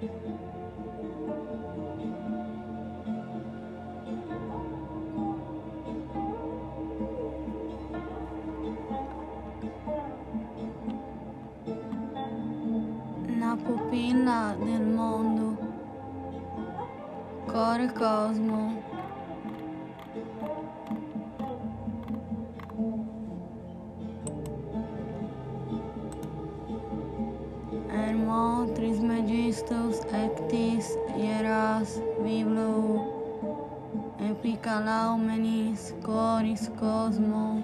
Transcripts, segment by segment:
La pupilla del mondo. Core Cosmo. Epicalaumenis Coris Cosmo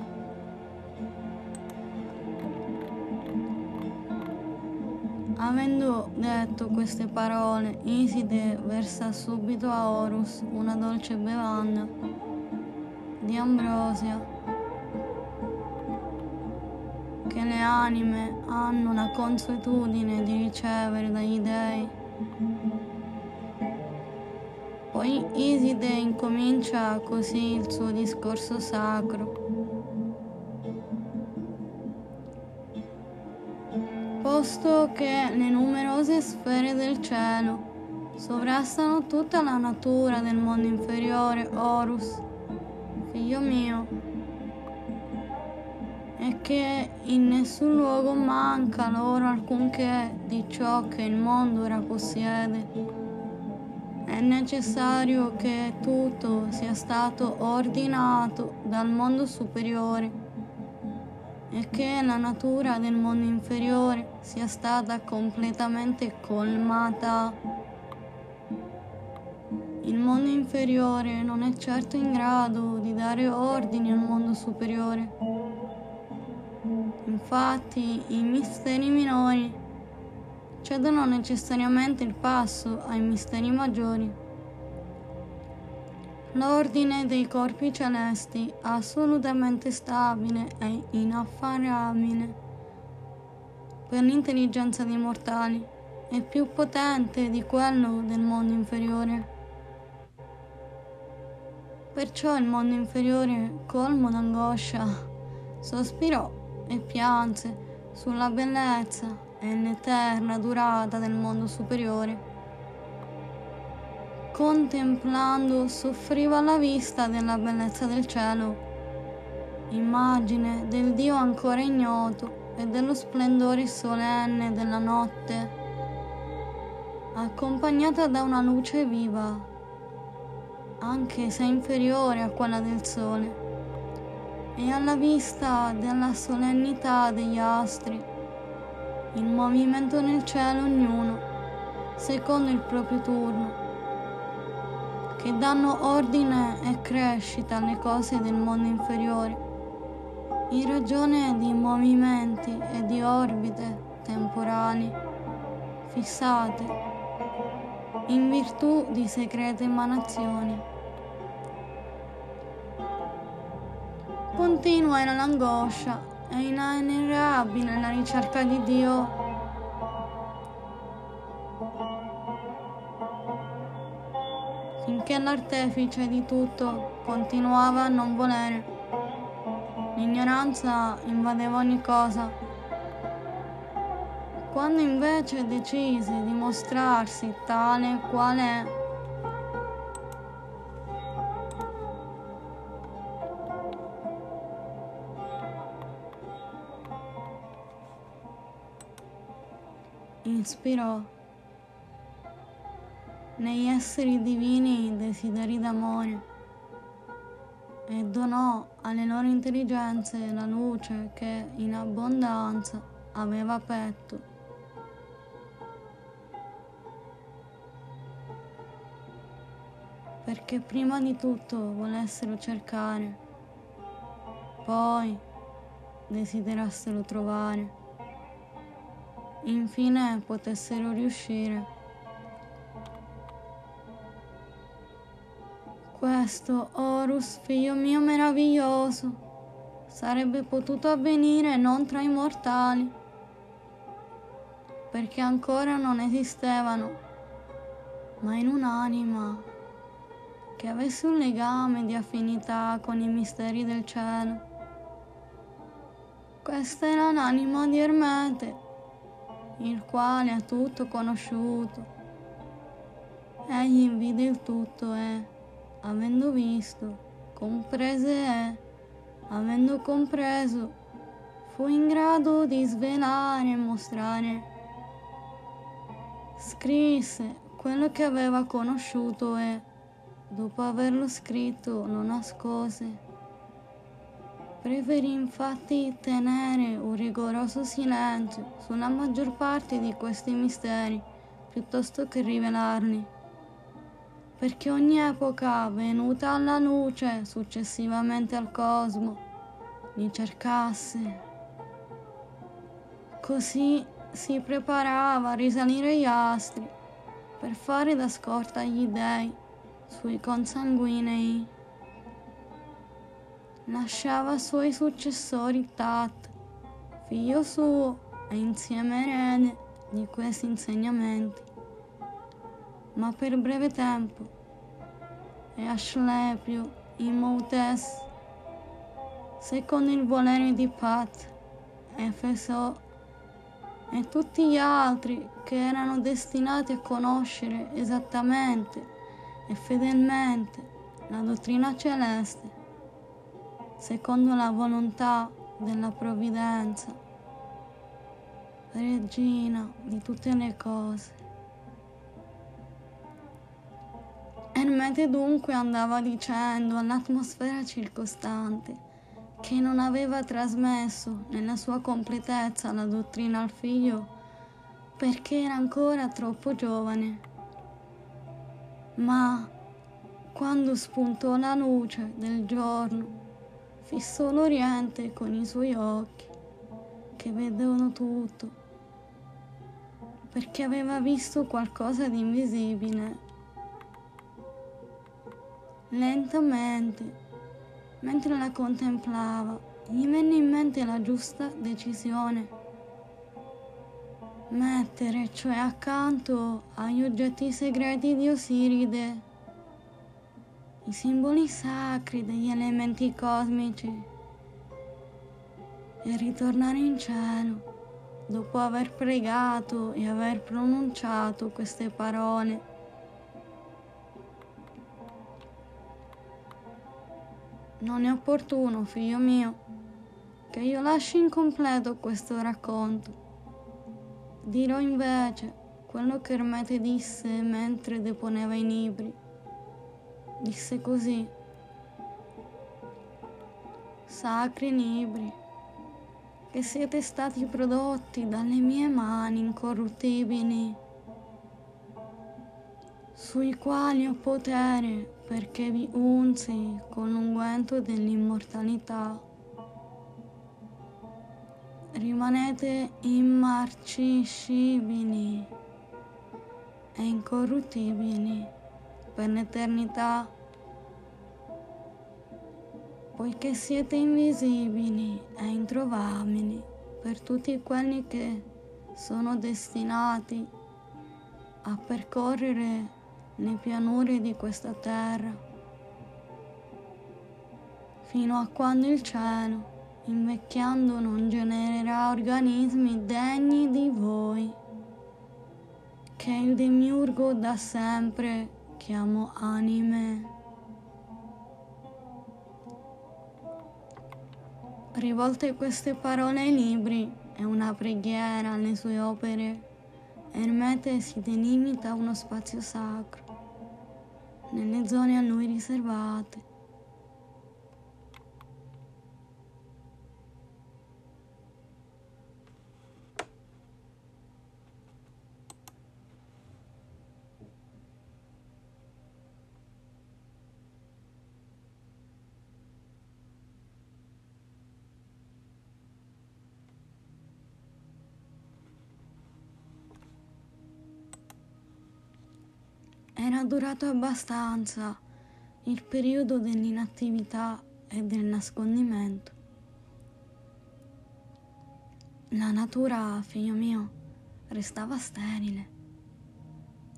Avendo detto queste parole, Iside versa subito a Horus una dolce bevanda di ambrosia che le anime hanno la consuetudine di ricevere dagli dei. Iside incomincia così il suo discorso sacro. Posto che le numerose sfere del cielo sovrastano tutta la natura del mondo inferiore, Horus, figlio mio, e che in nessun luogo manca loro alcunché di ciò che il mondo ora possiede. È necessario che tutto sia stato ordinato dal mondo superiore e che la natura del mondo inferiore sia stata completamente colmata. Il mondo inferiore non è certo in grado di dare ordini al mondo superiore. Infatti i misteri minori cedono necessariamente il passo ai misteri maggiori. L'ordine dei corpi celesti, assolutamente stabile e inaffarabile per l'intelligenza dei mortali, è più potente di quello del mondo inferiore. Perciò il mondo inferiore, colmo d'angoscia, sospirò e pianse sulla bellezza e l'eterna durata del mondo superiore. Contemplando soffriva alla vista della bellezza del cielo, immagine del Dio ancora ignoto e dello splendore solenne della notte, accompagnata da una luce viva, anche se inferiore a quella del sole, e alla vista della solennità degli astri, in movimento nel cielo ognuno, secondo il proprio turno che danno ordine e crescita alle cose del mondo inferiore, in ragione di movimenti e di orbite temporali fissate, in virtù di segrete emanazioni. Continua l'angoscia e inenerabile la ricerca di Dio finché l'artefice di tutto continuava a non volere. L'ignoranza invadeva ogni cosa. Quando invece decise di mostrarsi tale qual è, ispirò negli esseri divini desideri d'amore e donò alle loro intelligenze la luce che in abbondanza aveva petto. Perché prima di tutto volessero cercare, poi desiderassero trovare, infine potessero riuscire. Questo, Horus, figlio mio meraviglioso, sarebbe potuto avvenire non tra i mortali, perché ancora non esistevano, ma in un'anima che avesse un legame di affinità con i misteri del cielo. Questa era l'anima di Ermete, il quale ha tutto conosciuto Egli vide il tutto e, avendo visto, comprese e, avendo compreso, fu in grado di svelare e mostrare. Scrisse quello che aveva conosciuto e, dopo averlo scritto, lo nascose. Preferì infatti tenere un rigoroso silenzio sulla maggior parte di questi misteri piuttosto che rivelarli perché ogni epoca venuta alla luce successivamente al cosmo li cercasse. Così si preparava a risalire gli astri per fare da scorta agli dei sui consanguinei. Lasciava suoi successori Tat, figlio suo e insieme erede di questi insegnamenti. Ma per breve tempo, e Asclepio, Immoutes, secondo il volere di Pat, Efeso e tutti gli altri che erano destinati a conoscere esattamente e fedelmente la dottrina celeste, secondo la volontà della provvidenza, regina di tutte le cose. Ermete dunque andava dicendo all'atmosfera circostante che non aveva trasmesso nella sua completezza la dottrina al figlio perché era ancora troppo giovane. Ma quando spuntò la luce del giorno, fissò l'Oriente con i suoi occhi che vedevano tutto, perché aveva visto qualcosa di invisibile Lentamente, mentre la contemplava, gli venne in mente la giusta decisione. Mettere, cioè accanto agli oggetti segreti di Osiride, i simboli sacri degli elementi cosmici e ritornare in cielo dopo aver pregato e aver pronunciato queste parole. Non è opportuno, figlio mio, che io lasci incompleto questo racconto. Dirò invece quello che Ermete disse mentre deponeva i libri. Disse così. Sacri libri, che siete stati prodotti dalle mie mani incorruttibili, sui quali ho potere perché vi unsi con l'unguento dell'immortalità. Rimanete immarciscibili e incorruttibili per l'eternità, poiché siete invisibili e introvabili per tutti quelli che sono destinati a percorrere le pianure di questa terra, fino a quando il cielo, invecchiando, non genererà organismi degni di voi, che il demiurgo da sempre chiamo anime. Rivolte queste parole ai libri è una preghiera alle sue opere, Ermete si delimita uno spazio sacro nelle zone a lui riservate. Era durato abbastanza il periodo dell'inattività e del nascondimento. La natura, figlio mio, restava sterile,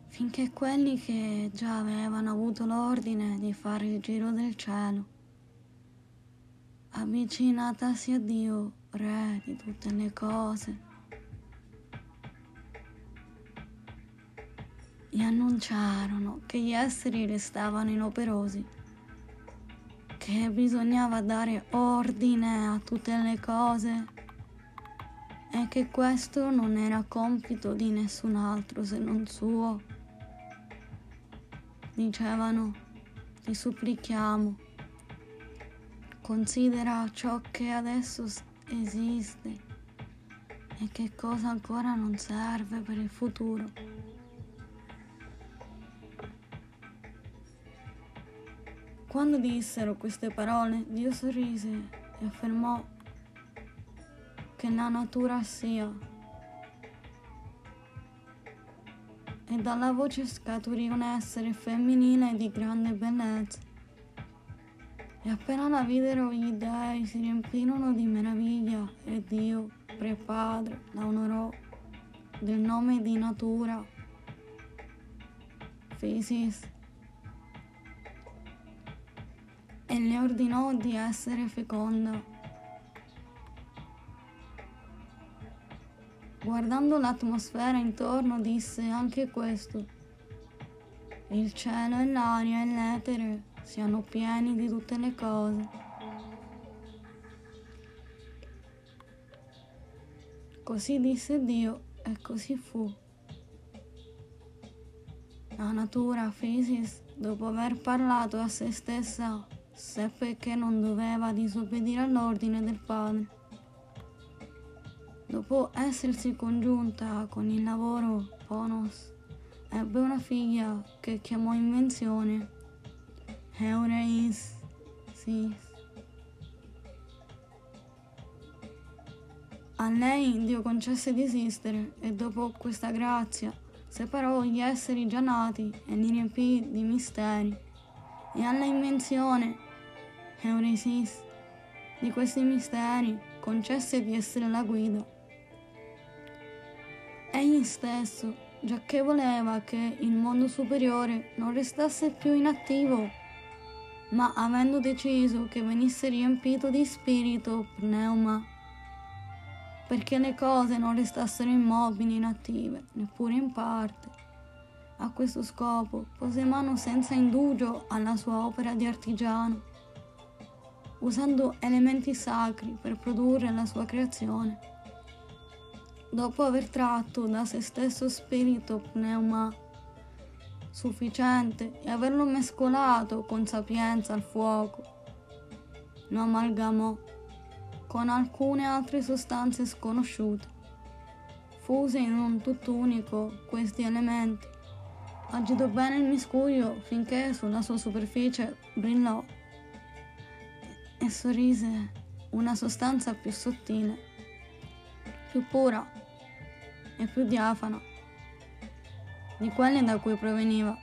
finché quelli che già avevano avuto l'ordine di fare il giro del cielo, avvicinatasi a Dio, Re di tutte le cose, gli annunciarono che gli esseri restavano inoperosi, che bisognava dare ordine a tutte le cose e che questo non era compito di nessun altro se non suo. Dicevano, ti supplichiamo, considera ciò che adesso esiste e che cosa ancora non serve per il futuro. Quando dissero queste parole, Dio sorrise e affermò che la natura sia. E dalla voce scaturì un essere femminile di grande bellezza. E appena la videro gli dei si riempirono di meraviglia e Dio, Pre Padre, la onorò del nome di natura. Fisis e le ordinò di essere feconda. Guardando l'atmosfera intorno disse anche questo. Il cielo e l'aria e l'etere siano pieni di tutte le cose. Così disse Dio e così fu. La natura, Fisis, dopo aver parlato a se stessa, seppe che non doveva disobbedire all'ordine del padre. Dopo essersi congiunta con il lavoro, Ponos ebbe una figlia che chiamò invenzione Eureis Sis. A lei Dio concesse di esistere e dopo questa grazia separò gli esseri già nati e li riempì di misteri e alla invenzione Euresis, di questi misteri concesse di essere la guida. Egli stesso, giacché voleva che il mondo superiore non restasse più inattivo, ma avendo deciso che venisse riempito di spirito pneuma, perché le cose non restassero immobili, inattive, neppure in parte. A questo scopo pose mano senza indugio alla sua opera di artigiano usando elementi sacri per produrre la sua creazione. Dopo aver tratto da se stesso spirito pneuma sufficiente e averlo mescolato con sapienza al fuoco, lo amalgamò con alcune altre sostanze sconosciute. Fuse in un tutt'unico questi elementi, agitò bene il miscuglio finché sulla sua superficie brillò e sorrise una sostanza più sottile, più pura e più diafana di quelle da cui proveniva.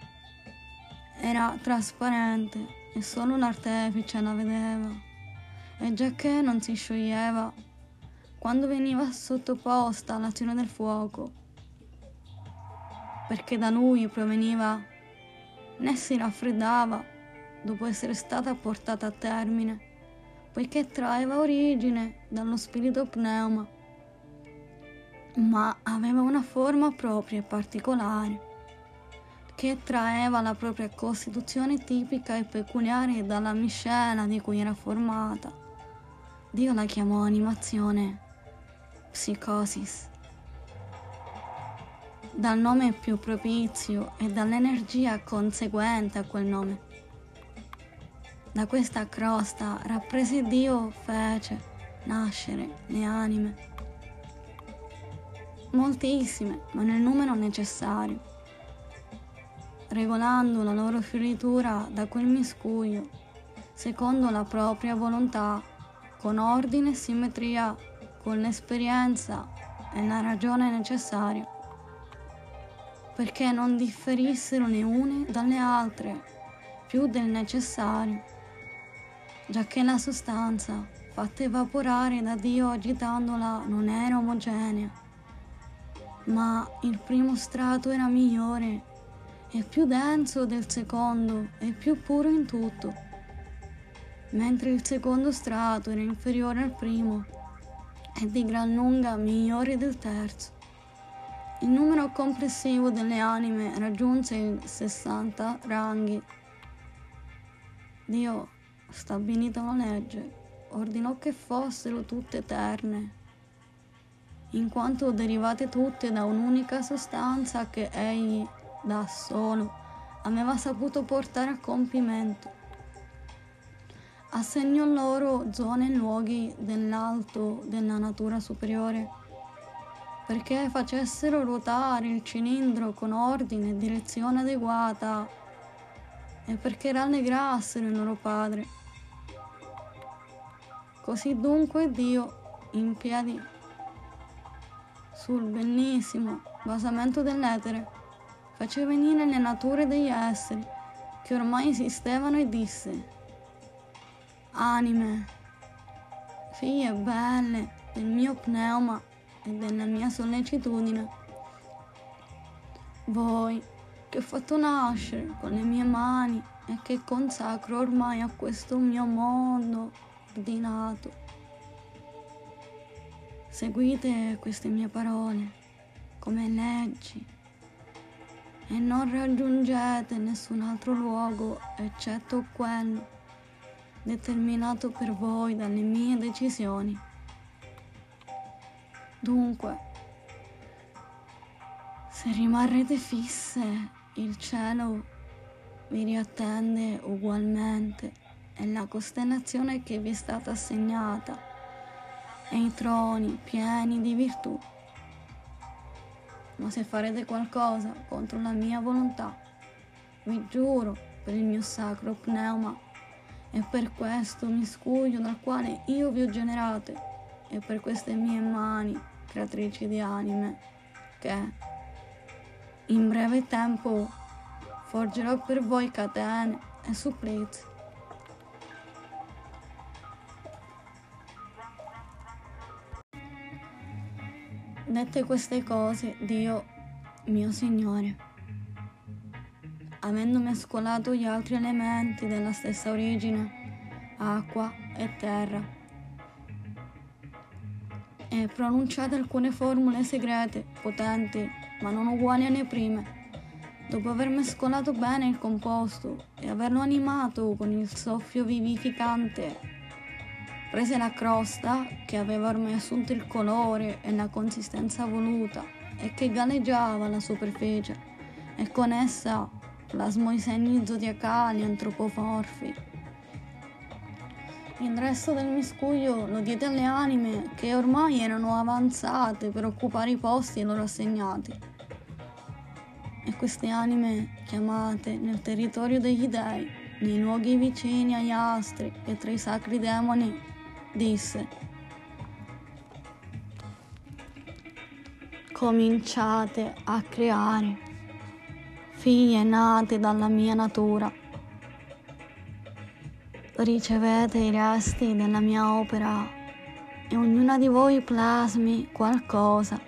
Era trasparente e solo l'artefice la vedeva e giacché non si scioglieva quando veniva sottoposta all'azione del fuoco, perché da lui proveniva né si raffreddava dopo essere stata portata a termine poiché traeva origine dallo spirito pneuma, ma aveva una forma propria e particolare, che traeva la propria costituzione tipica e peculiare dalla miscela di cui era formata. Dio la chiamò animazione, psicosis, dal nome più propizio e dall'energia conseguente a quel nome. Da questa crosta rapprese Dio fece nascere le anime. Moltissime, ma nel numero necessario, regolando la loro fioritura da quel miscuglio, secondo la propria volontà, con ordine e simmetria, con l'esperienza e la ragione necessaria, perché non differissero le une dalle altre più del necessario giacché la sostanza fatta evaporare da Dio agitandola non era omogenea, ma il primo strato era migliore e più denso del secondo e più puro in tutto, mentre il secondo strato era inferiore al primo e di gran lunga migliore del terzo. Il numero complessivo delle anime raggiunse i 60 ranghi. Dio, stabilita una legge, ordinò che fossero tutte eterne, in quanto derivate tutte da un'unica sostanza che egli, da solo, aveva saputo portare a compimento. Assegnò loro zone e luoghi dell'alto della natura superiore perché facessero ruotare il cilindro con ordine e direzione adeguata e perché rallegrassero il loro Padre. Così dunque Dio, in piedi, sul bellissimo basamento dell'etere, fece venire le nature degli esseri che ormai esistevano e disse, anime, figlie belle del mio pneuma e della mia sollecitudine, voi che ho fatto nascere con le mie mani e che consacro ormai a questo mio mondo ordinato. Seguite queste mie parole come leggi e non raggiungete nessun altro luogo eccetto quello determinato per voi dalle mie decisioni. Dunque, se rimarrete fisse, il cielo vi riattende ugualmente è la costellazione che vi è stata assegnata. E i troni pieni di virtù. Ma se farete qualcosa contro la mia volontà, vi giuro per il mio sacro pneuma. E per questo miscuglio dal quale io vi ho generate e per queste mie mani creatrici di anime che in breve tempo forgerò per voi catene e supplizi Dette queste cose, Dio, mio Signore, avendo mescolato gli altri elementi della stessa origine, acqua e terra, e pronunciate alcune formule segrete, potenti, ma non uguali alle prime, dopo aver mescolato bene il composto e averlo animato con il soffio vivificante Prese la crosta, che aveva ormai assunto il colore e la consistenza voluta e che galleggiava alla superficie, e con essa plasmò i segni zodiacali antropomorfi. Il resto del miscuglio lo diede alle anime che ormai erano avanzate per occupare i posti loro assegnati. E queste anime, chiamate nel territorio degli dei, nei luoghi vicini agli astri e tra i sacri demoni, disse, cominciate a creare figlie nate dalla mia natura. Ricevete i resti della mia opera e ognuna di voi plasmi qualcosa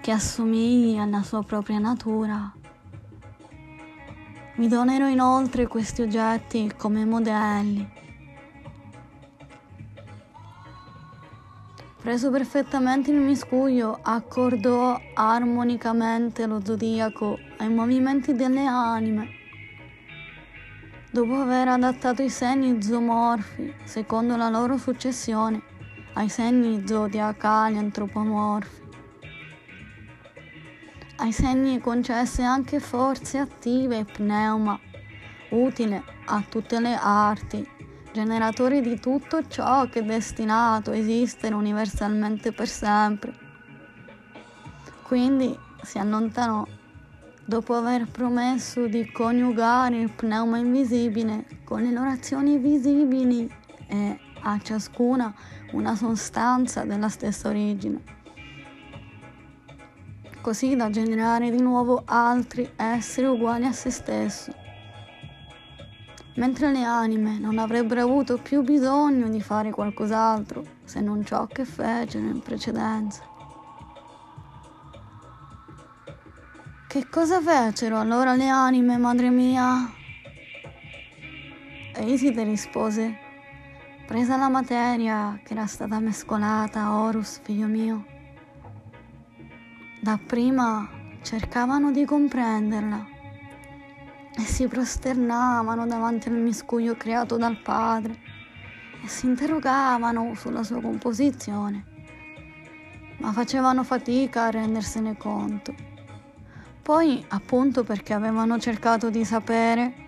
che assomigli alla sua propria natura. Vi donerò inoltre questi oggetti come modelli Preso perfettamente il miscuglio, accordò armonicamente lo zodiaco ai movimenti delle anime. Dopo aver adattato i segni zoomorfi, secondo la loro successione, ai segni zodiacali antropomorfi. Ai segni concesse anche forze attive e pneuma, utile a tutte le arti generatori di tutto ciò che è destinato a esistere universalmente per sempre. Quindi si allontanò dopo aver promesso di coniugare il pneuma invisibile con le loro azioni visibili e a ciascuna una sostanza della stessa origine, così da generare di nuovo altri esseri uguali a se stesso mentre le anime non avrebbero avuto più bisogno di fare qualcos'altro se non ciò che fecero in precedenza. Che cosa fecero allora le anime, madre mia? E Iside rispose, presa la materia che era stata mescolata a Horus, figlio mio, dapprima cercavano di comprenderla e si prosternavano davanti al miscuglio creato dal padre e si interrogavano sulla sua composizione, ma facevano fatica a rendersene conto. Poi, appunto perché avevano cercato di sapere,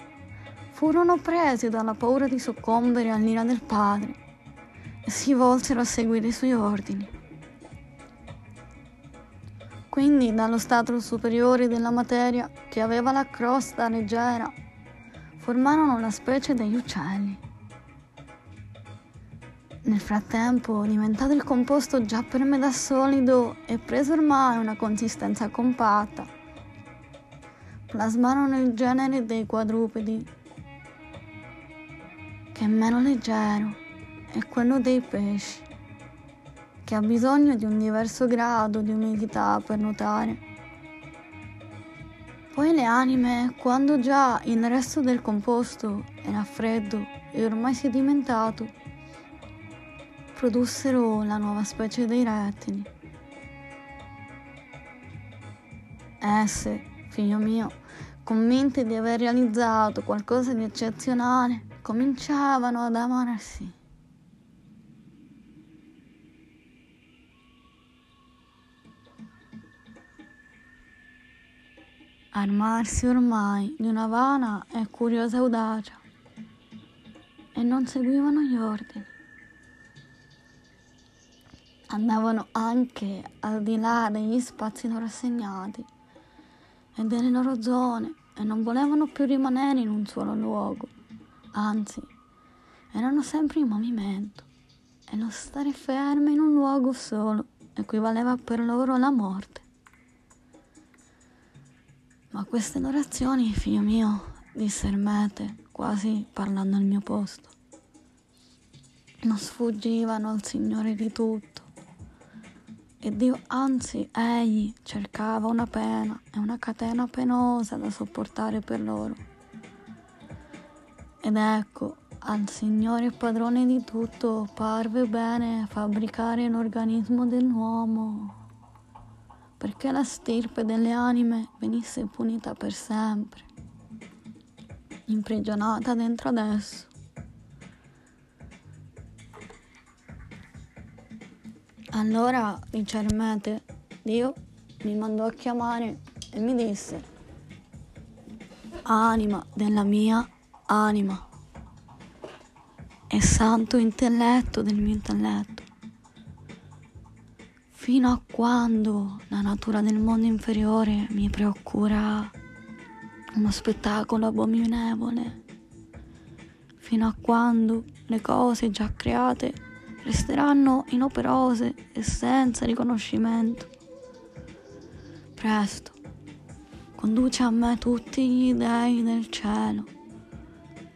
furono presi dalla paura di soccombere all'ira del padre e si volsero a seguire i suoi ordini. Quindi dallo stato superiore della materia, che aveva la crosta leggera, formarono la specie degli uccelli. Nel frattempo, diventato il composto già per metà solido e preso ormai una consistenza compatta, plasmarono il genere dei quadrupedi, che è meno leggero, e quello dei pesci che ha bisogno di un diverso grado di umidità per nuotare. Poi le anime, quando già il resto del composto era freddo e ormai sedimentato, produssero la nuova specie dei rettili. Esse, figlio mio, convinte di aver realizzato qualcosa di eccezionale, cominciavano ad amarsi. Armarsi ormai di una vana e curiosa audacia e non seguivano gli ordini. Andavano anche al di là degli spazi loro assegnati e delle loro zone e non volevano più rimanere in un solo luogo, anzi erano sempre in movimento e lo stare fermi in un luogo solo equivaleva per loro alla morte. Ma queste narrazioni, figlio mio, disse Ermete, quasi parlando al mio posto, non sfuggivano al Signore di tutto. E Dio, anzi, egli cercava una pena e una catena penosa da sopportare per loro. Ed ecco, al Signore padrone di tutto parve bene fabbricare l'organismo dell'uomo perché la stirpe delle anime venisse punita per sempre, imprigionata dentro adesso. Allora, dice Ermete, Dio mi mandò a chiamare e mi disse, anima della mia anima e santo intelletto del mio intelletto fino a quando la natura del mondo inferiore mi procura uno spettacolo abominevole, fino a quando le cose già create resteranno inoperose e senza riconoscimento. Presto, conduce a me tutti gli dei del cielo,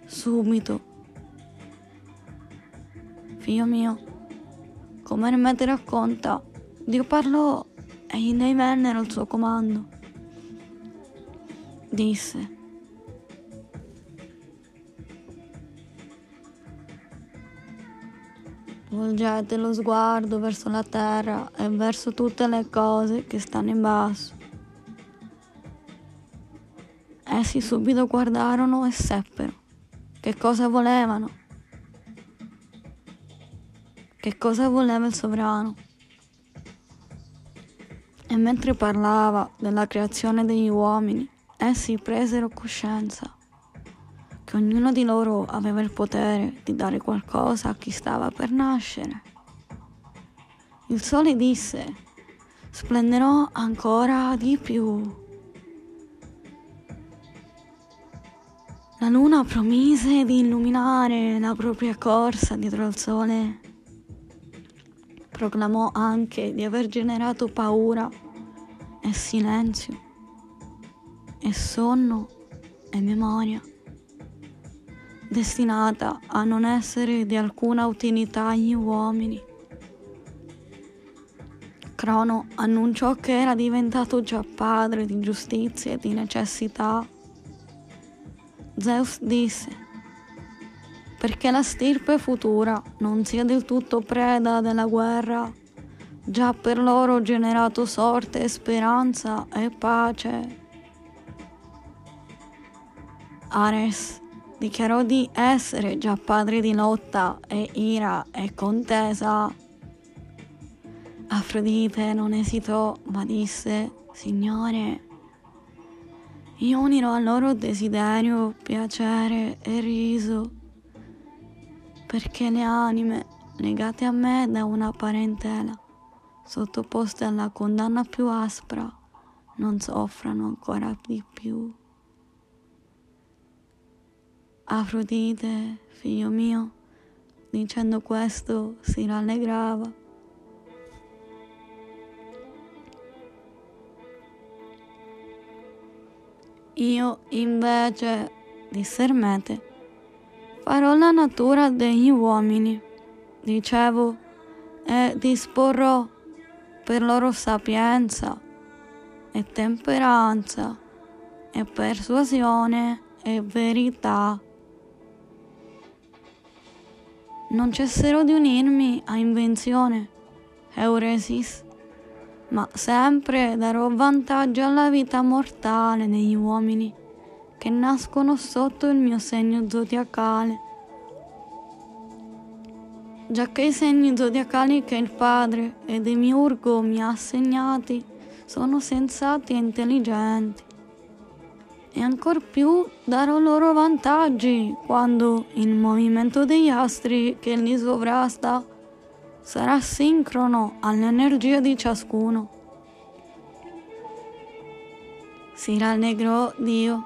subito. Figlio mio, come Ermete racconta, Dio parlò e gli dei vennero al suo comando. Disse, Volgete lo sguardo verso la terra e verso tutte le cose che stanno in basso. Essi subito guardarono e seppero che cosa volevano, che cosa voleva il sovrano. E mentre parlava della creazione degli uomini, essi presero coscienza che ognuno di loro aveva il potere di dare qualcosa a chi stava per nascere. Il sole disse, splenderò ancora di più. La luna promise di illuminare la propria corsa dietro al sole. Proclamò anche di aver generato paura è silenzio, è sonno, è memoria, destinata a non essere di alcuna utilità agli uomini. Crono annunciò che era diventato già padre di giustizia e di necessità. Zeus disse, perché la stirpe futura non sia del tutto preda della guerra, già per loro generato sorte, speranza e pace. Ares dichiarò di essere già padre di lotta e ira e contesa. Afrodite non esitò, ma disse, Signore, io unirò al loro desiderio, piacere e riso, perché le anime legate a me da una parentela, sottoposte alla condanna più aspra, non soffrano ancora di più. Afrodite, figlio mio, dicendo questo si rallegrava. Io invece, disse Ermete, farò la natura degli uomini, dicevo, e disporrò per loro sapienza e temperanza e persuasione e verità non cesserò di unirmi a invenzione, Euresis, ma sempre darò vantaggio alla vita mortale degli uomini che nascono sotto il mio segno zodiacale. Giacché i segni zodiacali che il Padre e Demiurgo mi ha assegnati sono sensati e intelligenti e ancor più darò loro vantaggi quando il movimento degli astri che li sovrasta sarà sincrono all'energia di ciascuno. Si rallegrò Dio,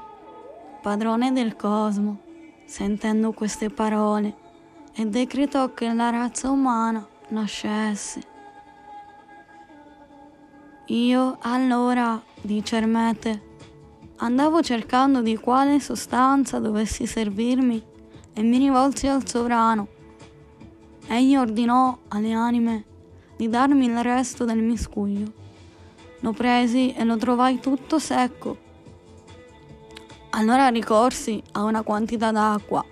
padrone del cosmo, sentendo queste parole e decretò che la razza umana nascesse. Io allora, dice Ermete, Andavo cercando di quale sostanza dovessi servirmi e mi rivolsi al sovrano. Egli ordinò alle anime di darmi il resto del miscuglio. Lo presi e lo trovai tutto secco. Allora ricorsi a una quantità d'acqua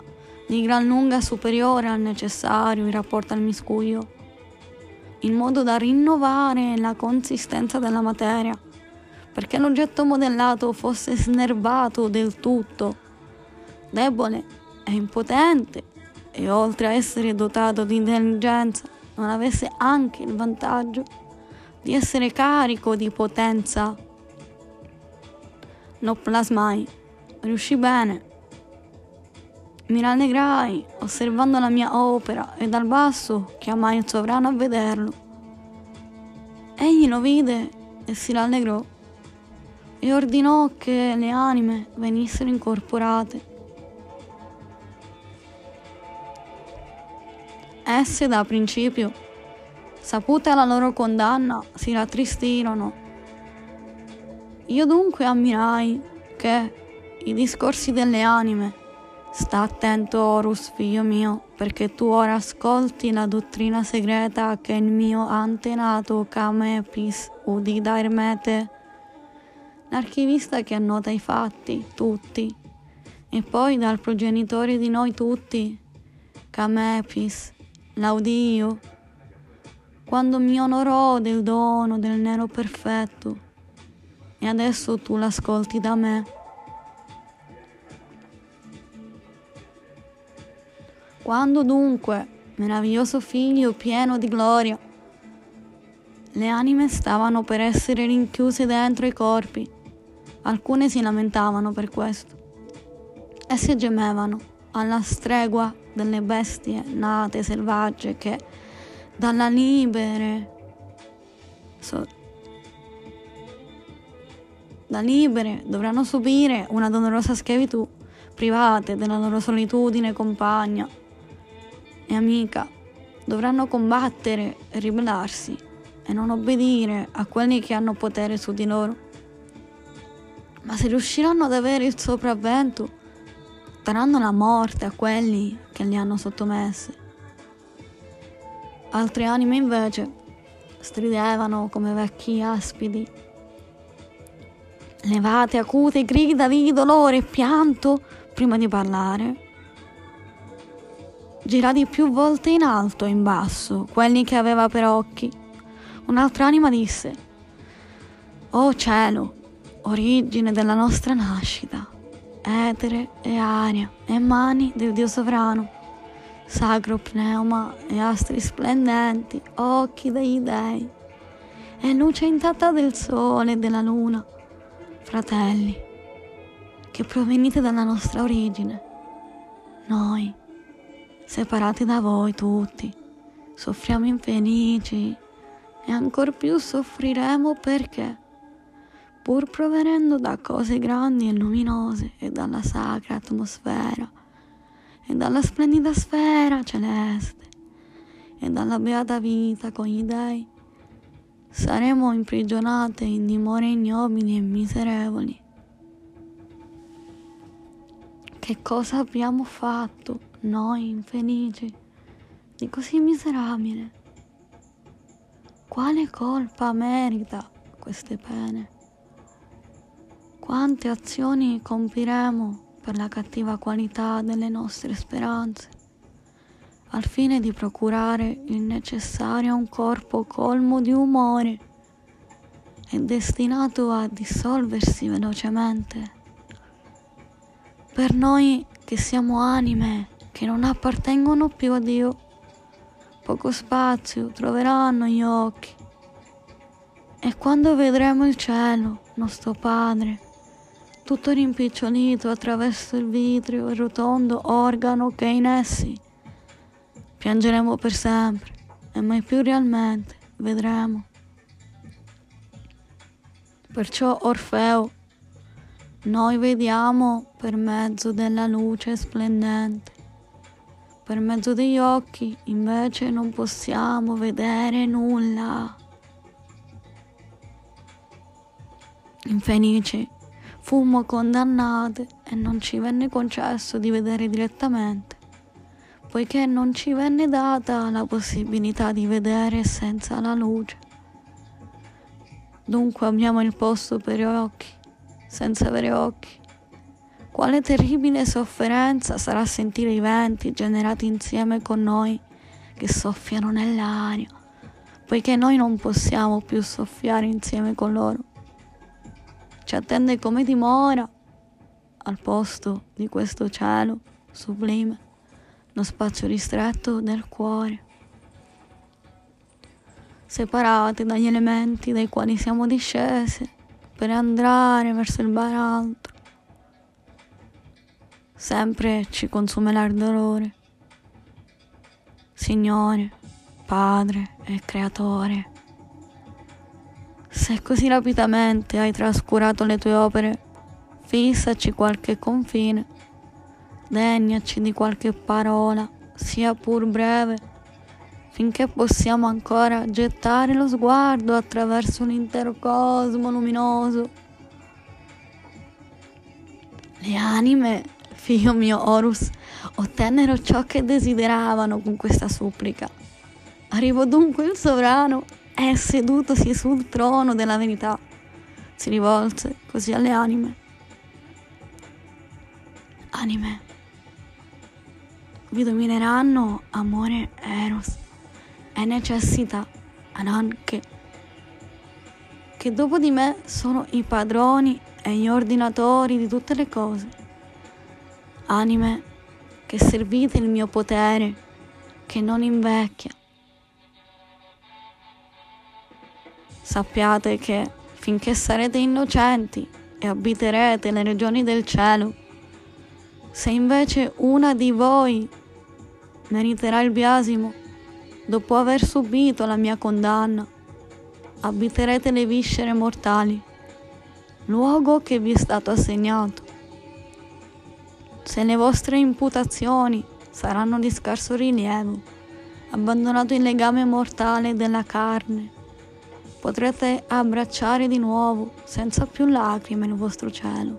di gran lunga superiore al necessario in rapporto al miscuglio, in modo da rinnovare la consistenza della materia perché l'oggetto modellato fosse snervato del tutto, debole e impotente, e oltre a essere dotato di intelligenza, non avesse anche il vantaggio di essere carico di potenza. Lo plasmai, riuscì bene. Mi rallegrai osservando la mia opera e dal basso chiamai il sovrano a vederlo. Egli lo vide e si rallegrò e ordinò che le anime venissero incorporate. Esse da principio, saputa la loro condanna, si rattristirono. Io dunque ammirai che i discorsi delle anime Sta attento, Horus, figlio mio, perché tu ora ascolti la dottrina segreta che il mio antenato Camepis udì da Ermete l'archivista che annota i fatti, tutti, e poi dal progenitore di noi tutti, Camepis, l'audio, quando mi onorò del dono del nero perfetto, e adesso tu l'ascolti da me. Quando dunque, meraviglioso figlio pieno di gloria, le anime stavano per essere rinchiuse dentro i corpi, Alcune si lamentavano per questo. Esse gemevano alla stregua delle bestie nate selvagge che dalla libere so, da libere dovranno subire una dolorosa schiavitù, private della loro solitudine compagna e amica, dovranno combattere ribellarsi e non obbedire a quelli che hanno potere su di loro. Ma se riusciranno ad avere il sopravvento, daranno la morte a quelli che li hanno sottomessi. Altre anime invece stridevano come vecchi aspidi. Levate acute grida di dolore e pianto prima di parlare. Girati più volte in alto e in basso quelli che aveva per occhi, Un'altra anima disse, O cielo, origine della nostra nascita, etere e aria e mani del Dio sovrano, sacro pneuma e astri splendenti, occhi dei dei, e luce intatta del sole e della luna, fratelli, che provenite dalla nostra origine, noi, separati da voi tutti, soffriamo infelici e ancor più soffriremo perché, pur provenendo da cose grandi e luminose e dalla sacra atmosfera e dalla splendida sfera celeste e dalla beata vita con gli dei, saremo imprigionate in dimore ignobili e miserevoli. Che cosa abbiamo fatto noi infelici di così miserabile? Quale colpa merita queste pene? Quante azioni compiremo per la cattiva qualità delle nostre speranze, al fine di procurare il necessario a un corpo colmo di umore e destinato a dissolversi velocemente. Per noi che siamo anime che non appartengono più a Dio, poco spazio troveranno gli occhi. E quando vedremo il cielo, nostro Padre, tutto rimpicciolito attraverso il vitrio e rotondo organo che è in essi. Piangeremo per sempre e mai più realmente vedremo. Perciò Orfeo, noi vediamo per mezzo della luce splendente. Per mezzo degli occhi invece non possiamo vedere nulla. Infelici Fummo condannate e non ci venne concesso di vedere direttamente, poiché non ci venne data la possibilità di vedere senza la luce. Dunque abbiamo il posto per gli occhi, senza avere occhi. Quale terribile sofferenza sarà sentire i venti generati insieme con noi che soffiano nell'aria, poiché noi non possiamo più soffiare insieme con loro ci attende come dimora al posto di questo cielo sublime, lo spazio ristretto del cuore. Separati dagli elementi dai quali siamo discesi per andare verso il baratro. Sempre ci consumerà il dolore. Signore, Padre e Creatore. Se così rapidamente hai trascurato le tue opere, fissaci qualche confine, degnaci di qualche parola, sia pur breve, finché possiamo ancora gettare lo sguardo attraverso l'intero cosmo luminoso. Le anime, figlio mio Horus, ottennero ciò che desideravano con questa supplica. Arrivò dunque il sovrano è sedutosi sul trono della verità. Si rivolse così alle anime. Anime, vi domineranno amore eros e necessità anche che dopo di me sono i padroni e gli ordinatori di tutte le cose. Anime che servite il mio potere che non invecchia sappiate che finché sarete innocenti e abiterete le regioni del cielo, se invece una di voi meriterà il biasimo, dopo aver subito la mia condanna, abiterete le viscere mortali, luogo che vi è stato assegnato. Se le vostre imputazioni saranno di scarso rilievo, abbandonato il legame mortale della carne, potrete abbracciare di nuovo senza più lacrime il vostro cielo.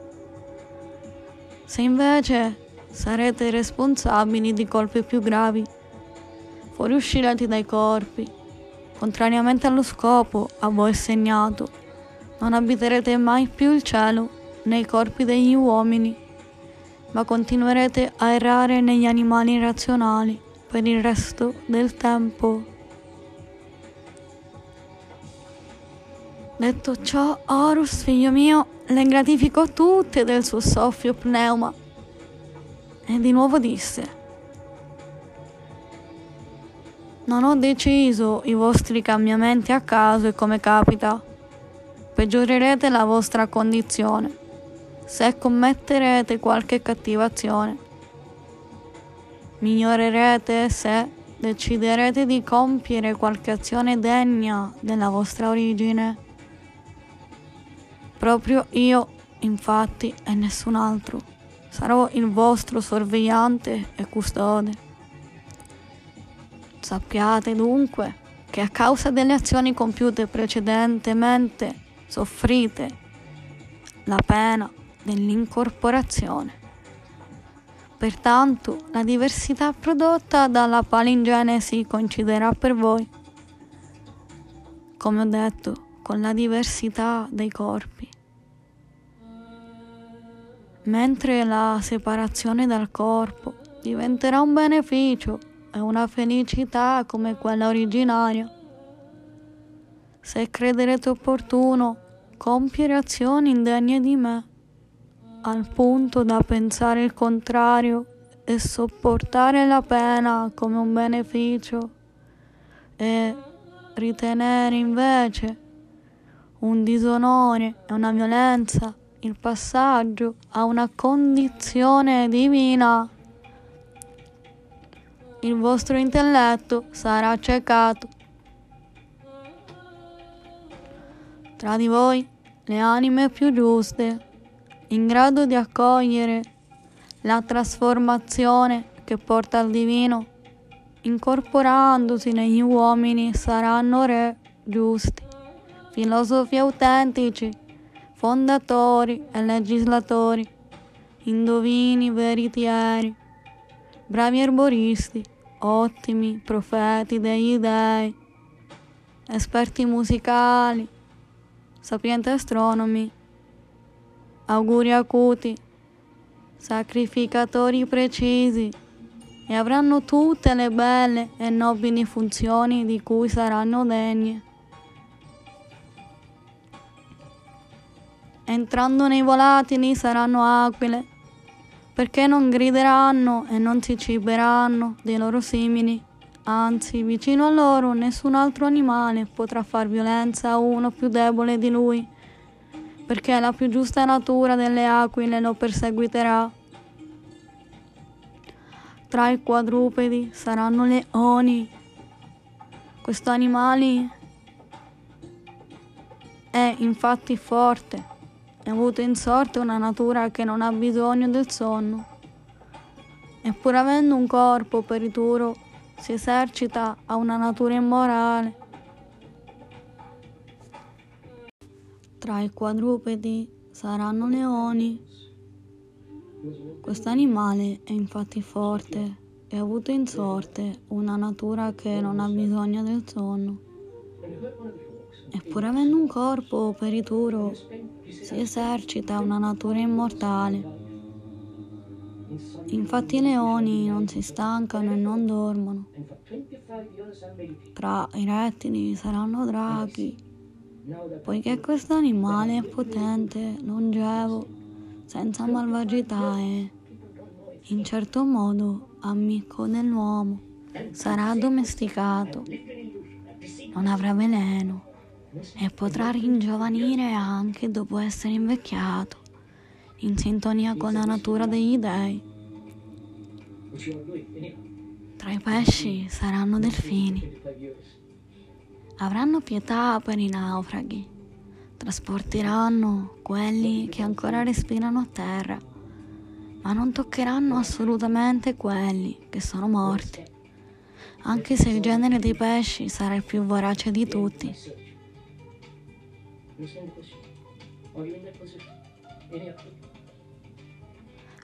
Se invece sarete responsabili di colpi più gravi, fuoriuscirete dai corpi, contrariamente allo scopo a voi assegnato, non abiterete mai più il cielo nei corpi degli uomini, ma continuerete a errare negli animali irrazionali per il resto del tempo. Detto ciò, Horus, figlio mio, le gratificò tutte del suo soffio pneuma e di nuovo disse Non ho deciso i vostri cambiamenti a caso e come capita. Peggiorerete la vostra condizione se commetterete qualche cattiva azione. Migliorerete se deciderete di compiere qualche azione degna della vostra origine. Proprio io, infatti, e nessun altro, sarò il vostro sorvegliante e custode. Sappiate dunque che a causa delle azioni compiute precedentemente soffrite la pena dell'incorporazione. Pertanto la diversità prodotta dalla palingenesi coinciderà per voi, come ho detto, con la diversità dei corpi. Mentre la separazione dal corpo diventerà un beneficio è una felicità come quella originaria. Se crederete opportuno compiere azioni indegne di me, al punto da pensare il contrario e sopportare la pena come un beneficio e ritenere invece un disonore e una violenza il passaggio a una condizione divina il vostro intelletto sarà accecato. Tra di voi le anime più giuste, in grado di accogliere la trasformazione che porta al divino, incorporandosi negli uomini, saranno re giusti, filosofi autentici, fondatori e legislatori, indovini veritieri bravi erboristi, ottimi profeti degli dei, esperti musicali, sapienti astronomi, auguri acuti, sacrificatori precisi e avranno tutte le belle e nobili funzioni di cui saranno degni. Entrando nei volatili saranno aquile perché non grideranno e non si ciberanno dei loro simili. Anzi, vicino a loro nessun altro animale potrà far violenza a uno più debole di lui, perché la più giusta natura delle aquile lo perseguiterà. Tra i quadrupedi saranno leoni. Questo animale è infatti forte e avuto in sorte una natura che non ha bisogno del sonno. E pur avendo un corpo perituro, si esercita a una natura immorale. Tra i quadrupedi saranno leoni. Questo animale è infatti forte e ha avuto in sorte una natura che non ha bisogno del sonno. Eppur avendo un corpo perituro, si esercita una natura immortale. Infatti i leoni non si stancano e non dormono. Tra i rettili saranno draghi, poiché questo animale è potente, longevo, senza malvagità e, in certo modo, amico dell'uomo. Sarà addomesticato, non avrà veleno e potrà ringiovanire anche dopo essere invecchiato, in sintonia con la natura degli dei. Tra i pesci saranno delfini. Avranno pietà per i naufraghi. Trasporteranno quelli che ancora respirano a terra, ma non toccheranno assolutamente quelli che sono morti, anche se il genere dei pesci sarà il più vorace di tutti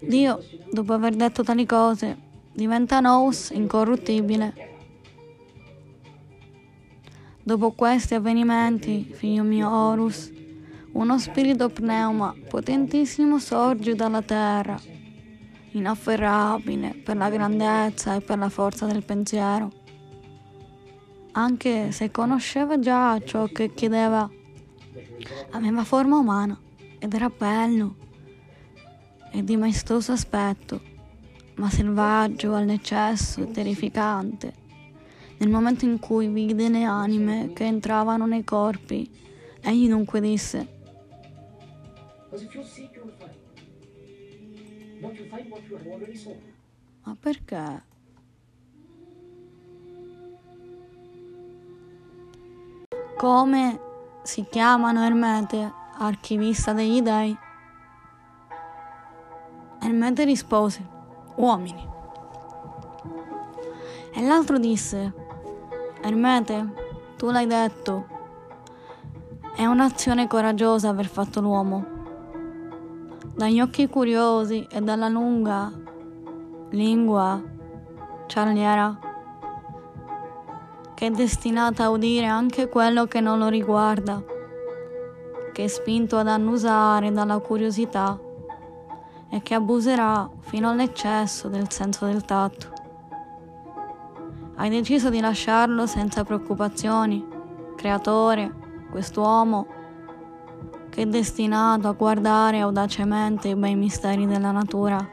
Dio, dopo aver detto tali cose, diventa nous incorruttibile. Dopo questi avvenimenti, figlio mio Horus, uno spirito pneuma potentissimo sorge dalla terra, inafferrabile per la grandezza e per la forza del pensiero. Anche se conosceva già ciò che chiedeva Aveva forma umana ed era bello e di maestoso aspetto, ma selvaggio all'eccesso e terrificante. Nel momento in cui vide le anime che entravano nei corpi, egli dunque disse: Ma perché? Come si chiamano Ermete, archivista degli dei? Ermete rispose, uomini. E l'altro disse, Ermete, tu l'hai detto, è un'azione coraggiosa aver fatto l'uomo. Dagli occhi curiosi e dalla lunga lingua ciarliera che è destinata a udire anche quello che non lo riguarda, che è spinto ad annusare dalla curiosità e che abuserà fino all'eccesso del senso del tatto. Hai deciso di lasciarlo senza preoccupazioni, creatore, quest'uomo che è destinato a guardare audacemente i bei misteri della natura.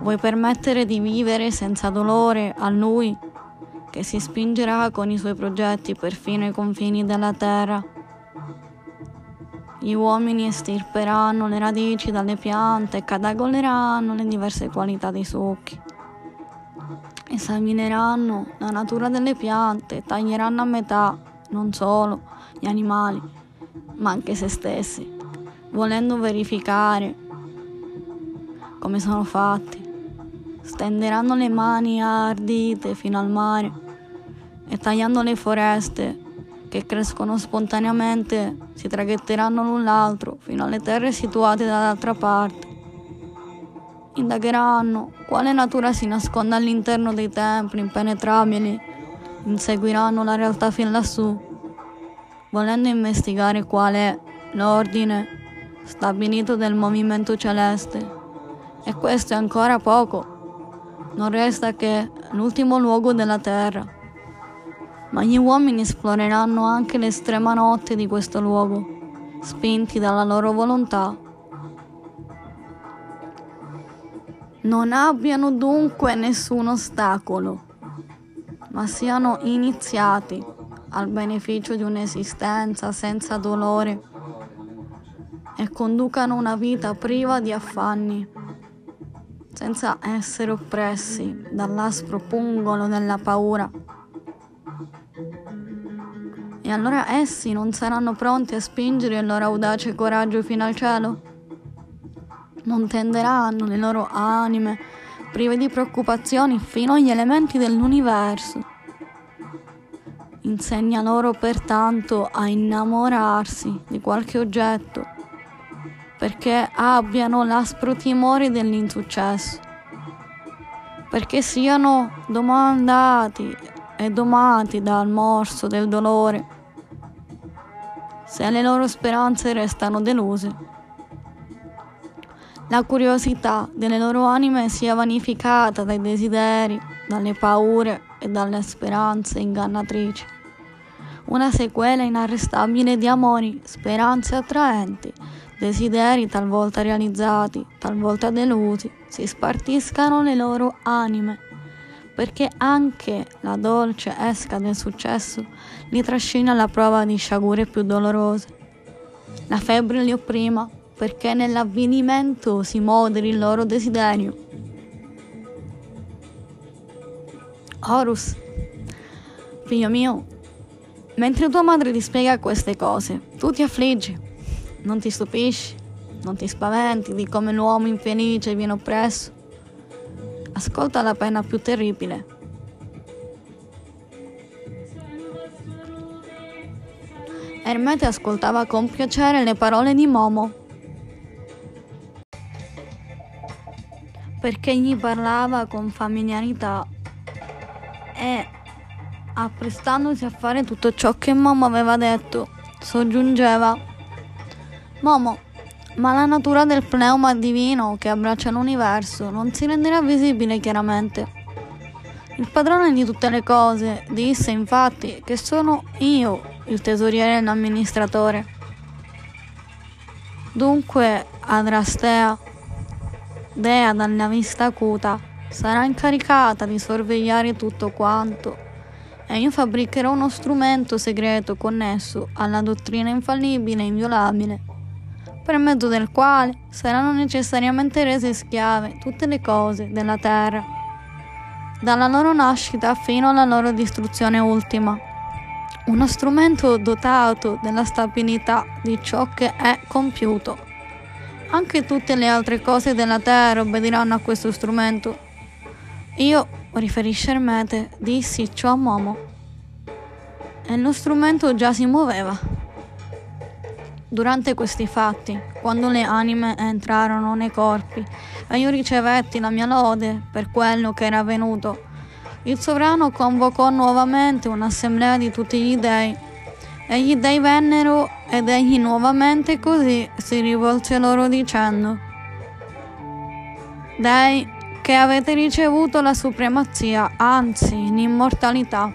Vuoi permettere di vivere senza dolore a lui che si spingerà con i suoi progetti perfino ai confini della terra. Gli uomini estirperanno le radici dalle piante e cadagoleranno le diverse qualità dei succhi. Esamineranno la natura delle piante taglieranno a metà non solo gli animali, ma anche se stessi, volendo verificare come sono fatti stenderanno le mani ardite fino al mare e tagliando le foreste che crescono spontaneamente si traghetteranno l'un l'altro fino alle terre situate dall'altra parte. Indagheranno quale natura si nasconde all'interno dei templi impenetrabili, inseguiranno la realtà fin lassù, volendo investigare qual è l'ordine stabilito del movimento celeste. E questo è ancora poco non resta che l'ultimo luogo della terra. Ma gli uomini esploreranno anche l'estrema notte di questo luogo, spinti dalla loro volontà. Non abbiano dunque nessun ostacolo, ma siano iniziati al beneficio di un'esistenza senza dolore e conducano una vita priva di affanni senza essere oppressi dall'aspro pungolo della paura. E allora essi non saranno pronti a spingere il loro audace coraggio fino al cielo? Non tenderanno le loro anime prive di preoccupazioni fino agli elementi dell'universo. Insegna loro pertanto a innamorarsi di qualche oggetto perché abbiano l'aspro timore dell'insuccesso, perché siano domandati e domati dal morso del dolore, se le loro speranze restano deluse. La curiosità delle loro anime sia vanificata dai desideri, dalle paure e dalle speranze ingannatrici. Una sequela inarrestabile di amori, speranze attraenti, desideri talvolta realizzati, talvolta delusi, si spartiscano le loro anime, perché anche la dolce esca del successo li trascina alla prova di sciagure più dolorose. La febbre li opprima, perché nell'avvenimento si moderi il loro desiderio. Horus, figlio mio, mentre tua madre ti spiega queste cose, tu ti affliggi non ti stupisci, non ti spaventi di come l'uomo infelice viene oppresso. Ascolta la pena più terribile. Ermete ascoltava con piacere le parole di Momo, perché gli parlava con familiarità e, apprestandosi a fare tutto ciò che Momo aveva detto, soggiungeva Momo, ma la natura del pneuma divino che abbraccia l'universo non si renderà visibile chiaramente. Il padrone di tutte le cose disse infatti che sono io il tesoriere e l'amministratore. Dunque Adrastea, dea dalla vista acuta, sarà incaricata di sorvegliare tutto quanto e io fabbricherò uno strumento segreto connesso alla dottrina infallibile e inviolabile, per mezzo del quale saranno necessariamente rese schiave tutte le cose della terra, dalla loro nascita fino alla loro distruzione ultima. Uno strumento dotato della stabilità di ciò che è compiuto. Anche tutte le altre cose della terra obbediranno a questo strumento io, riferisce Ermete, dissi ciò a Momo. E lo strumento già si muoveva. Durante questi fatti, quando le anime entrarono nei corpi e io ricevetti la mia lode per quello che era avvenuto, il sovrano convocò nuovamente un'assemblea di tutti gli dei gli dei vennero ed egli nuovamente così si rivolse loro dicendo Dei, che avete ricevuto la supremazia, anzi l'immortalità.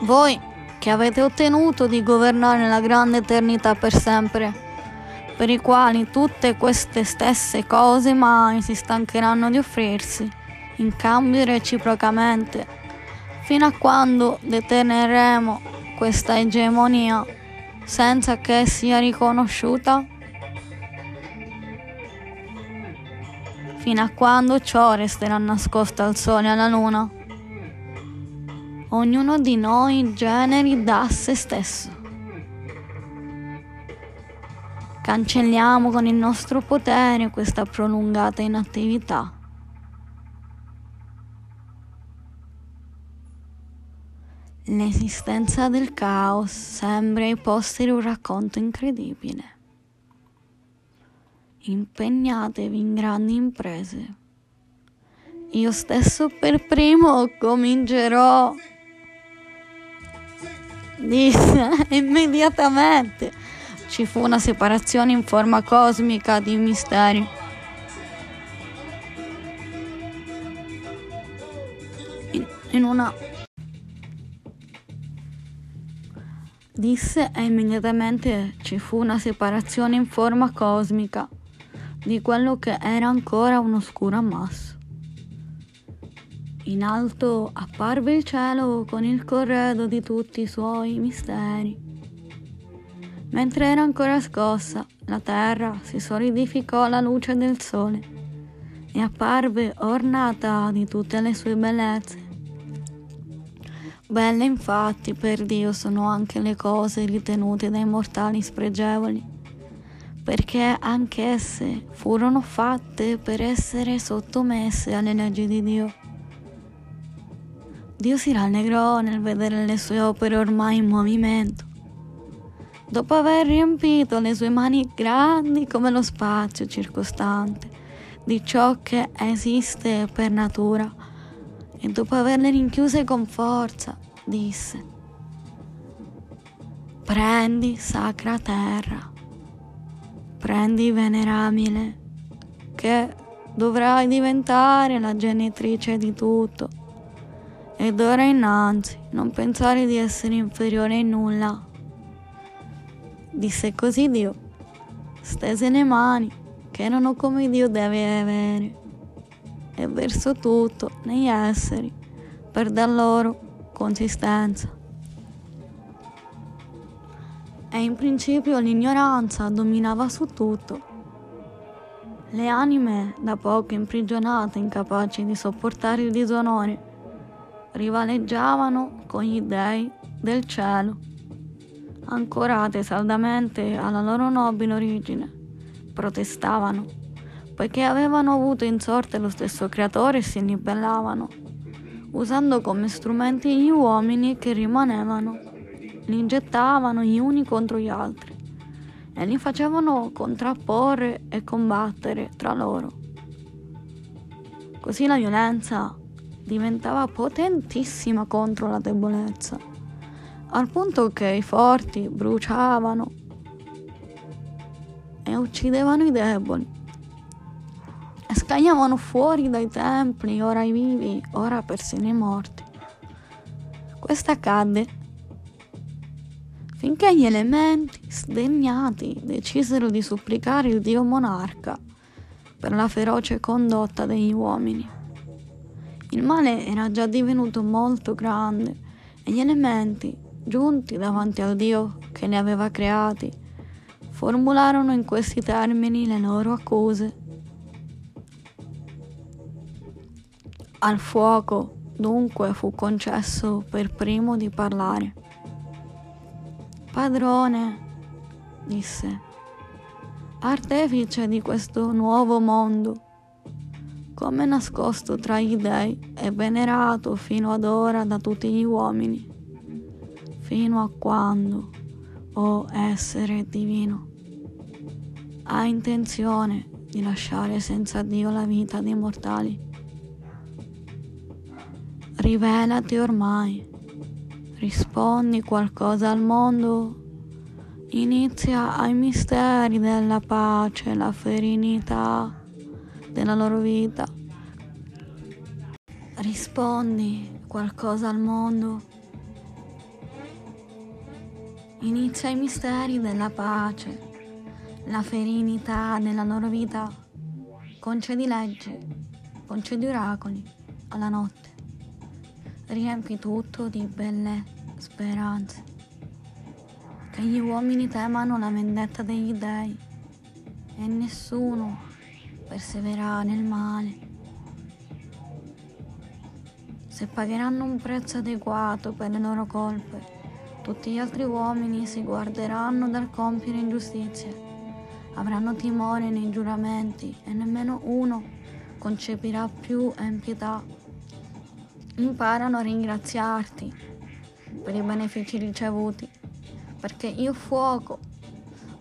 Voi che avete ottenuto di governare la grande eternità per sempre, per i quali tutte queste stesse cose mai si stancheranno di offrirsi, in cambio reciprocamente, fino a quando deteneremo questa egemonia senza che sia riconosciuta fino a quando ciò resterà nascosto al sole e alla luna. Ognuno di noi generi da se stesso. Cancelliamo con il nostro potere questa prolungata inattività. L'esistenza del caos sembra ai un racconto incredibile impegnatevi in grandi imprese. Io stesso per primo comincerò, disse immediatamente. Ci fu una separazione in forma cosmica di misteri. In, in una disse e immediatamente ci fu una separazione in forma cosmica di quello che era ancora un oscuro ammasso. In alto apparve il cielo con il corredo di tutti i suoi misteri. Mentre era ancora scossa, la terra si solidificò alla luce del sole e apparve ornata di tutte le sue bellezze. Belle infatti per Dio sono anche le cose ritenute dai mortali spregevoli perché anch'esse furono fatte per essere sottomesse alle leggi di Dio. Dio si rallegrò nel vedere le sue opere ormai in movimento. Dopo aver riempito le sue mani grandi come lo spazio circostante di ciò che esiste per natura, e dopo averle rinchiuse con forza, disse, prendi sacra terra prendi venerabile, che dovrai diventare la genitrice di tutto. Ed ora innanzi non pensare di essere inferiore in nulla. Disse così Dio, stese le mani che erano come Dio deve avere, e verso tutto negli esseri per dar loro consistenza e in principio l'ignoranza dominava su tutto. Le anime, da poco imprigionate, incapaci di sopportare il disonore, rivaleggiavano con gli dei del cielo, ancorate saldamente alla loro nobile origine, protestavano, poiché avevano avuto in sorte lo stesso creatore e si ribellavano, usando come strumenti gli uomini che rimanevano li ingettavano gli uni contro gli altri e li facevano contrapporre e combattere tra loro. Così la violenza diventava potentissima contro la debolezza, al punto che i forti bruciavano e uccidevano i deboli scagliavano fuori dai templi, ora i vivi, ora persino i morti. Questo accadde finché gli elementi, sdegnati, decisero di supplicare il dio monarca per la feroce condotta degli uomini. Il male era già divenuto molto grande e gli elementi, giunti davanti al dio che li aveva creati, formularono in questi termini le loro accuse. Al fuoco dunque fu concesso per primo di parlare. Padrone, disse, artefice di questo nuovo mondo, come nascosto tra gli dei e venerato fino ad ora da tutti gli uomini, fino a quando, o oh essere divino, ha intenzione di lasciare senza Dio la vita dei mortali. Rivelati ormai rispondi qualcosa al mondo, inizia ai misteri della pace, la serenità della loro vita. Rispondi qualcosa al mondo. Inizia i misteri della pace, la serenità della loro vita. Concedi legge, concedi oracoli alla notte riempi tutto di belle speranze. Che gli uomini temano la vendetta degli dei e nessuno persevererà nel male. Se pagheranno un prezzo adeguato per le loro colpe, tutti gli altri uomini si guarderanno dal compiere ingiustizie, avranno timore nei giuramenti e nemmeno uno concepirà più empietà imparano a ringraziarti per i benefici ricevuti, perché io fuoco,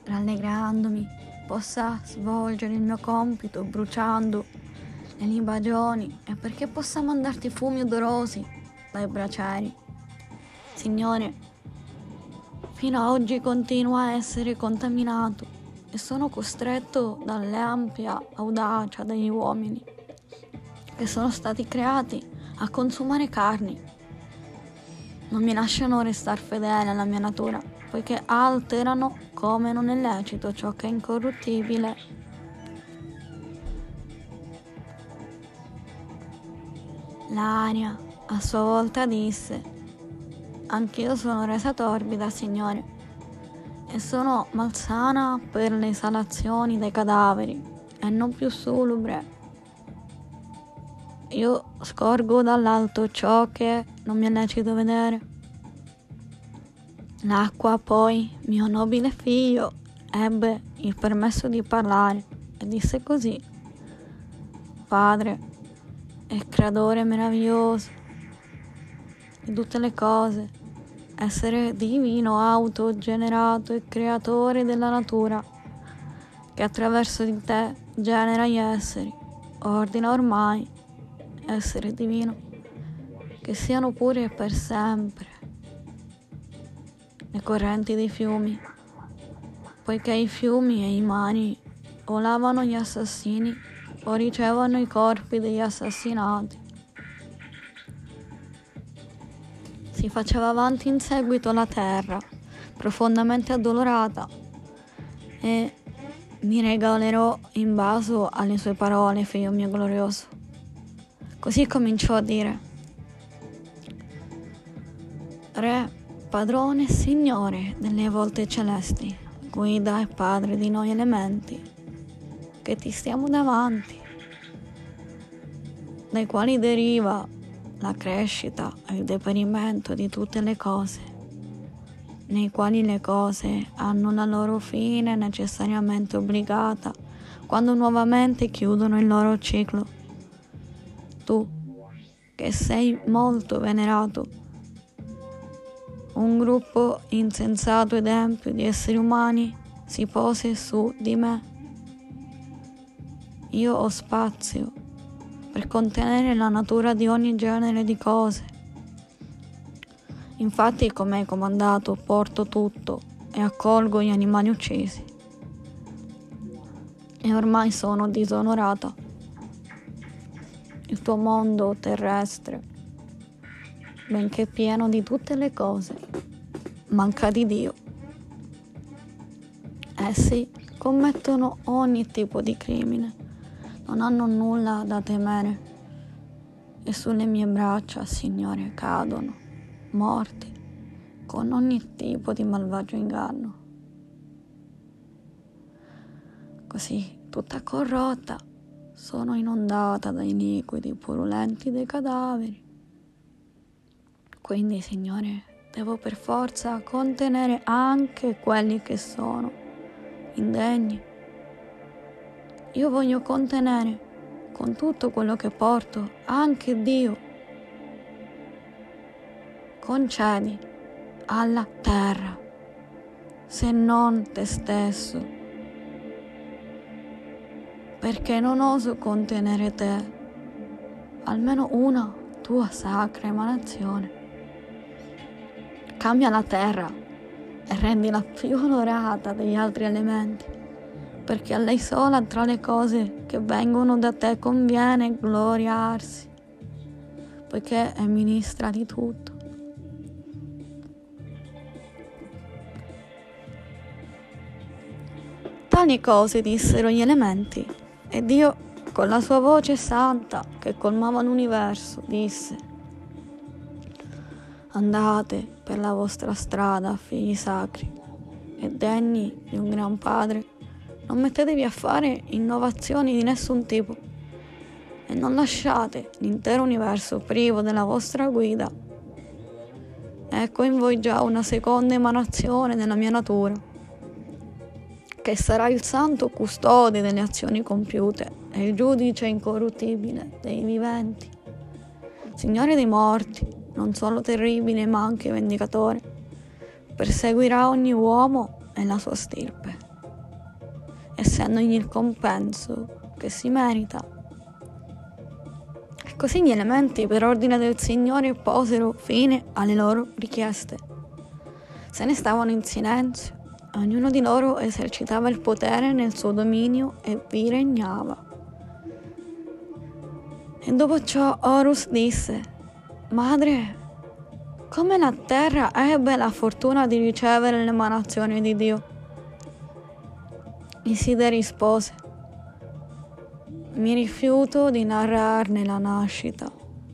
rallegrandomi, possa svolgere il mio compito bruciando le libagioni e perché possa mandarti fumi odorosi dai bracieri. Signore, fino ad oggi continuo a essere contaminato e sono costretto dall'ampia audacia degli uomini che sono stati creati a consumare carni. Non mi lasciano restare fedele alla mia natura, poiché alterano come non è lecito ciò che è incorruttibile. L'aria a sua volta disse, anch'io sono resa torbida, Signore, e sono malsana per le esalazioni dei cadaveri e non più solubre io scorgo dall'alto ciò che non mi è lecito vedere. L'acqua poi, mio nobile figlio, ebbe il permesso di parlare e disse così. Padre è creatore meraviglioso di tutte le cose, essere divino, autogenerato e creatore della natura, che attraverso di te genera gli esseri, ordina ormai essere divino, che siano puri per sempre le correnti dei fiumi, poiché i fiumi e i mari o lavano gli assassini o ricevono i corpi degli assassinati. Si faceva avanti in seguito la terra, profondamente addolorata, e mi regalerò in baso alle sue parole, figlio mio glorioso. Così cominciò a dire, Re, padrone e signore delle volte celesti, guida e padre di noi elementi, che ti stiamo davanti, dai quali deriva la crescita e il deperimento di tutte le cose, nei quali le cose hanno la loro fine necessariamente obbligata quando nuovamente chiudono il loro ciclo tu, che sei molto venerato. Un gruppo insensato ed empio di esseri umani si pose su di me. Io ho spazio per contenere la natura di ogni genere di cose. Infatti, come comandato, porto tutto e accolgo gli animali uccisi. E ormai sono disonorata tuo mondo terrestre, benché pieno di tutte le cose, manca di Dio. Essi commettono ogni tipo di crimine, non hanno nulla da temere e sulle mie braccia, Signore, cadono, morti, con ogni tipo di malvagio inganno. Così, tutta corrotta, sono inondata dai liquidi purulenti dei cadaveri. Quindi, Signore, devo per forza contenere anche quelli che sono indegni. Io voglio contenere con tutto quello che porto anche Dio. Concedi alla terra, se non te stesso, perché non oso contenere te, almeno una tua sacra emanazione. Cambia la terra e rendila più onorata degli altri elementi perché a lei sola tra le cose che vengono da te conviene gloriarsi, poiché è ministra di tutto. Tali cose dissero gli elementi e Dio con la sua voce santa che colmava l'universo disse Andate per la vostra strada, figli sacri, e degni di un gran padre non mettetevi a fare innovazioni di nessun tipo e non lasciate l'intero universo privo della vostra guida. Ecco in voi già una seconda emanazione della mia natura, che sarà il santo custode delle azioni compiute e il giudice incorruttibile dei viventi. Signore dei morti, non solo terribile ma anche vendicatore, perseguirà ogni uomo e la sua stirpe essendogli il compenso che si merita. E così gli elementi, per ordine del Signore, posero fine alle loro richieste. Se ne stavano in silenzio, ognuno di loro esercitava il potere nel suo dominio e vi regnava. E dopo ciò Horus disse, Madre, come la terra ebbe la fortuna di ricevere l'emanazione di Dio? Iside rispose, mi rifiuto di narrarne la nascita,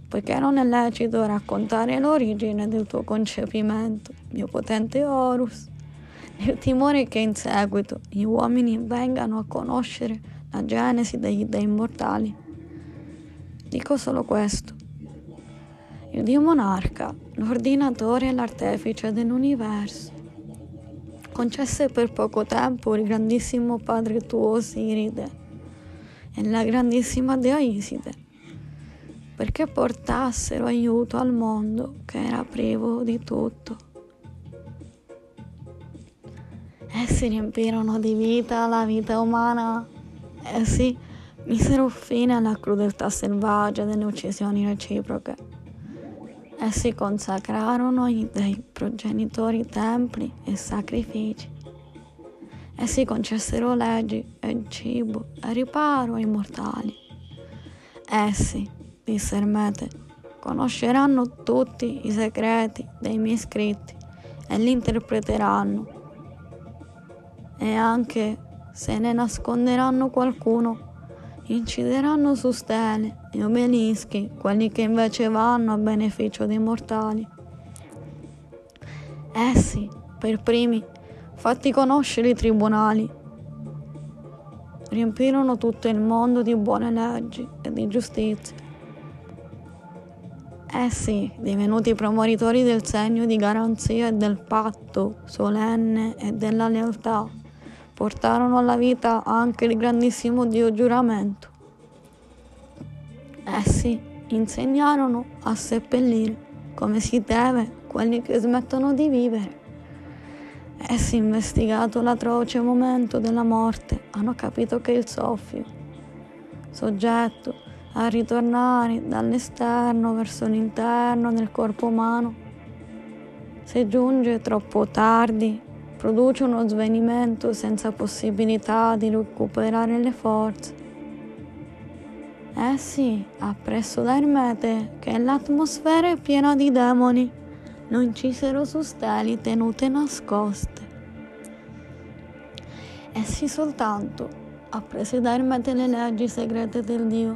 poiché non è lecito raccontare l'origine del tuo concepimento, mio potente Horus, nel timore che in seguito gli uomini vengano a conoscere la genesi degli dei mortali. Dico solo questo. Il Dio monarca, l'ordinatore e l'artefice dell'universo, concesse per poco tempo il grandissimo padre tuo Osiride e la grandissima dea Iside, perché portassero aiuto al mondo che era privo di tutto. Essi riempirono di vita la vita umana, essi misero fine alla crudeltà selvaggia delle uccisioni reciproche Essi consacrarono ai dei progenitori templi e sacrifici. Essi concessero leggi e cibo e riparo ai mortali. Essi, disse Ermete, conosceranno tutti i segreti dei miei scritti e li interpreteranno. E anche se ne nasconderanno qualcuno, incideranno su stele e obelischi, quelli che invece vanno a beneficio dei mortali. Essi, per primi, fatti conoscere i tribunali, riempirono tutto il mondo di buone leggi e di giustizia. Essi, divenuti promoritori del segno di garanzia e del patto solenne e della lealtà, portarono alla vita anche il grandissimo Dio giuramento. Essi insegnarono a seppellire come si deve quelli che smettono di vivere. Essi, investigato l'atroce momento della morte, hanno capito che il soffio, soggetto a ritornare dall'esterno verso l'interno del corpo umano, se giunge troppo tardi produce uno svenimento senza possibilità di recuperare le forze. Eh sì, appresso da Ermete che l'atmosfera è piena di demoni, lo incisero su steli tenute nascoste. Essi soltanto, appresi da Ermete le leggi segrete del Dio,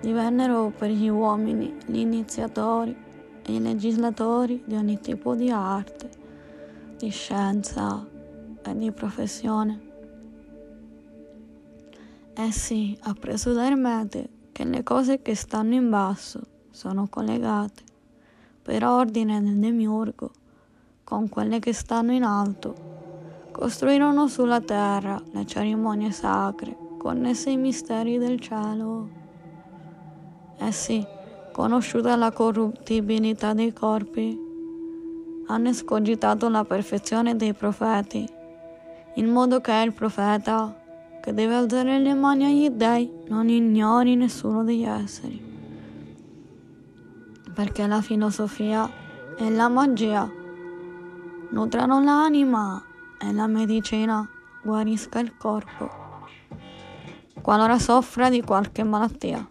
divennero per gli uomini gli iniziatori e i legislatori di ogni tipo di arte, di scienza e di professione. Essi appreso da Ermete che le cose che stanno in basso sono collegate per ordine del demiurgo con quelle che stanno in alto. Costruirono sulla terra le cerimonie sacre connesse ai misteri del cielo. Essi, conosciuta la corruttibilità dei corpi, hanno escogitato la perfezione dei profeti, in modo che il profeta che deve alzare le mani agli dei non ignori nessuno degli esseri. Perché la filosofia e la magia nutrano l'anima e la medicina guarisca il corpo qualora soffra di qualche malattia.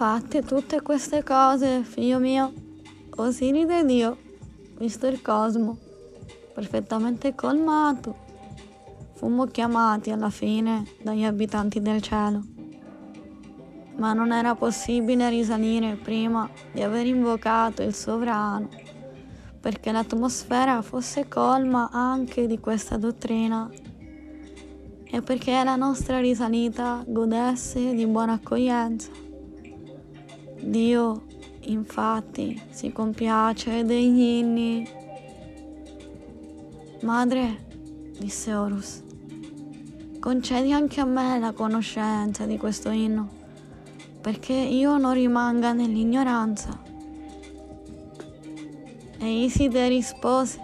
Fatte tutte queste cose, figlio mio, così ride Dio, visto il cosmo, perfettamente colmato, fummo chiamati alla fine dagli abitanti del cielo. Ma non era possibile risalire prima di aver invocato il sovrano, perché l'atmosfera fosse colma anche di questa dottrina e perché la nostra risalita godesse di buona accoglienza. Dio infatti si compiace degli inni. Madre, disse Horus, concedi anche a me la conoscenza di questo inno, perché io non rimanga nell'ignoranza. E Iside rispose,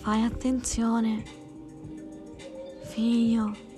fai attenzione, figlio